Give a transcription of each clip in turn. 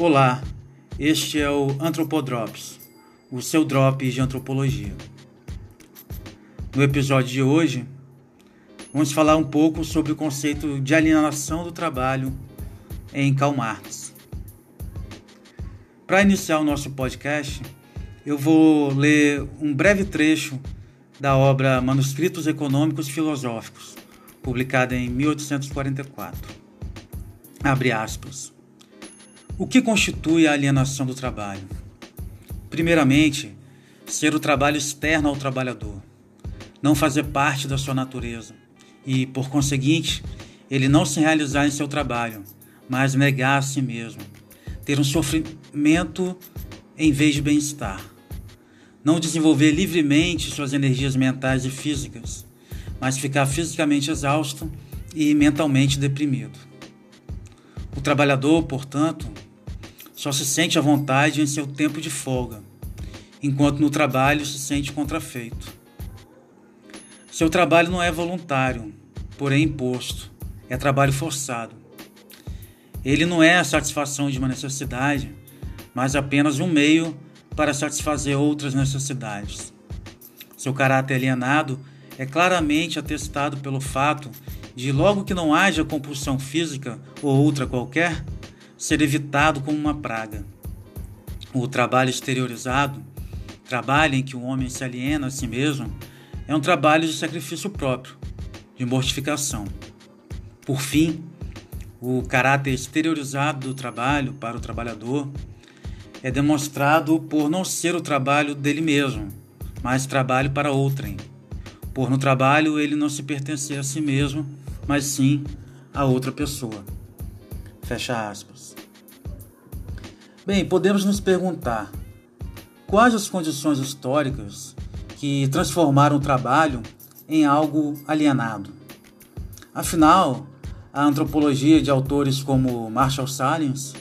Olá, este é o Antropodrops, o seu drop de antropologia. No episódio de hoje, vamos falar um pouco sobre o conceito de alienação do trabalho em Karl Marx. Para iniciar o nosso podcast, eu vou ler um breve trecho da obra Manuscritos Econômicos Filosóficos, publicada em 1844. Abre aspas. O que constitui a alienação do trabalho? Primeiramente, ser o trabalho externo ao trabalhador, não fazer parte da sua natureza e, por conseguinte, ele não se realizar em seu trabalho, mas negar a si mesmo, ter um sofrimento em vez de bem-estar, não desenvolver livremente suas energias mentais e físicas, mas ficar fisicamente exausto e mentalmente deprimido. O trabalhador, portanto, só se sente à vontade em seu tempo de folga, enquanto no trabalho se sente contrafeito. Seu trabalho não é voluntário, porém imposto, é trabalho forçado. Ele não é a satisfação de uma necessidade, mas apenas um meio para satisfazer outras necessidades. Seu caráter alienado é claramente atestado pelo fato de, logo que não haja compulsão física ou outra qualquer, ser evitado como uma praga. O trabalho exteriorizado, trabalho em que o homem se aliena a si mesmo, é um trabalho de sacrifício próprio, de mortificação. Por fim, o caráter exteriorizado do trabalho para o trabalhador é demonstrado por não ser o trabalho dele mesmo, mas trabalho para outrem. Por no trabalho ele não se pertencer a si mesmo, mas sim a outra pessoa. Fecha aspas. Bem, podemos nos perguntar quais as condições históricas que transformaram o trabalho em algo alienado. Afinal, a antropologia de autores como Marshall Salins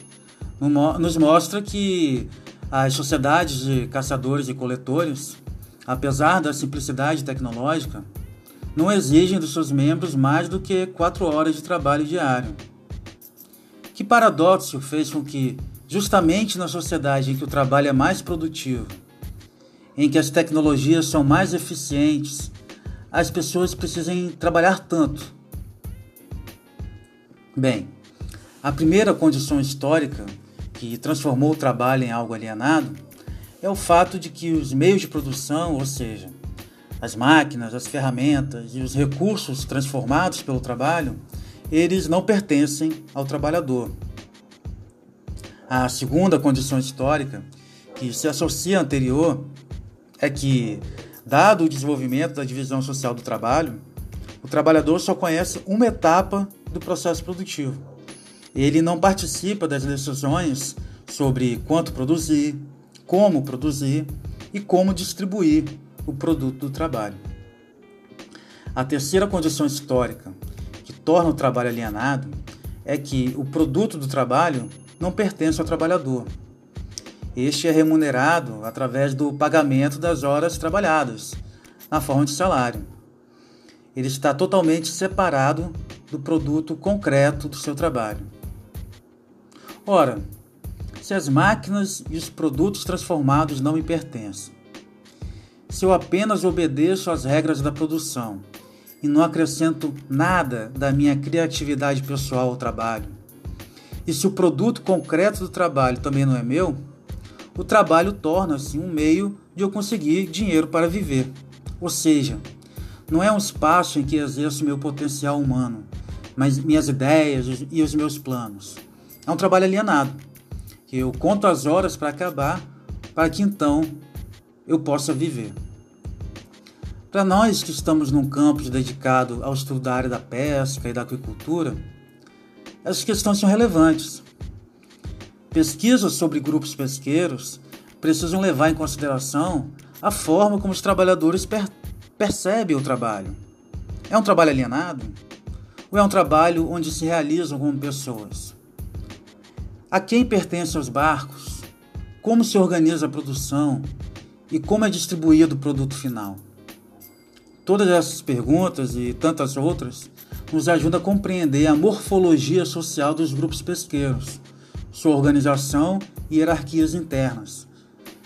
nos mostra que as sociedades de caçadores e coletores, apesar da simplicidade tecnológica, não exigem dos seus membros mais do que quatro horas de trabalho diário. Que paradoxo fez com que, justamente na sociedade em que o trabalho é mais produtivo, em que as tecnologias são mais eficientes, as pessoas precisem trabalhar tanto? Bem, a primeira condição histórica que transformou o trabalho em algo alienado é o fato de que os meios de produção, ou seja, as máquinas, as ferramentas e os recursos transformados pelo trabalho, eles não pertencem ao trabalhador. A segunda condição histórica, que se associa à anterior, é que, dado o desenvolvimento da divisão social do trabalho, o trabalhador só conhece uma etapa do processo produtivo. Ele não participa das decisões sobre quanto produzir, como produzir e como distribuir o produto do trabalho. A terceira condição histórica torna o trabalho alienado é que o produto do trabalho não pertence ao trabalhador. Este é remunerado através do pagamento das horas trabalhadas, na forma de salário. Ele está totalmente separado do produto concreto do seu trabalho. Ora, se as máquinas e os produtos transformados não me pertencem, se eu apenas obedeço às regras da produção e não acrescento nada da minha criatividade pessoal ao trabalho, e se o produto concreto do trabalho também não é meu, o trabalho torna-se um meio de eu conseguir dinheiro para viver. Ou seja, não é um espaço em que exerço meu potencial humano, mas minhas ideias e os meus planos. É um trabalho alienado, que eu conto as horas para acabar, para que então eu possa viver. Para nós que estamos num campus dedicado ao estudo da área da pesca e da aquicultura, essas questões são relevantes. Pesquisas sobre grupos pesqueiros precisam levar em consideração a forma como os trabalhadores per percebem o trabalho. É um trabalho alienado? Ou é um trabalho onde se realizam como pessoas? A quem pertencem os barcos? Como se organiza a produção? e como é distribuído o produto final? Todas essas perguntas e tantas outras nos ajudam a compreender a morfologia social dos grupos pesqueiros, sua organização e hierarquias internas,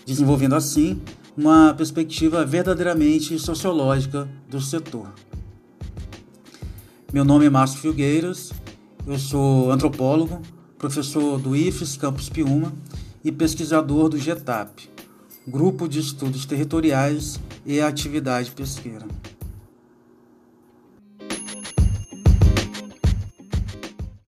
desenvolvendo assim uma perspectiva verdadeiramente sociológica do setor. Meu nome é Márcio Filgueiras, eu sou antropólogo, professor do IFES Campus Piuma e pesquisador do GETAP, Grupo de Estudos Territoriais e Atividade Pesqueira.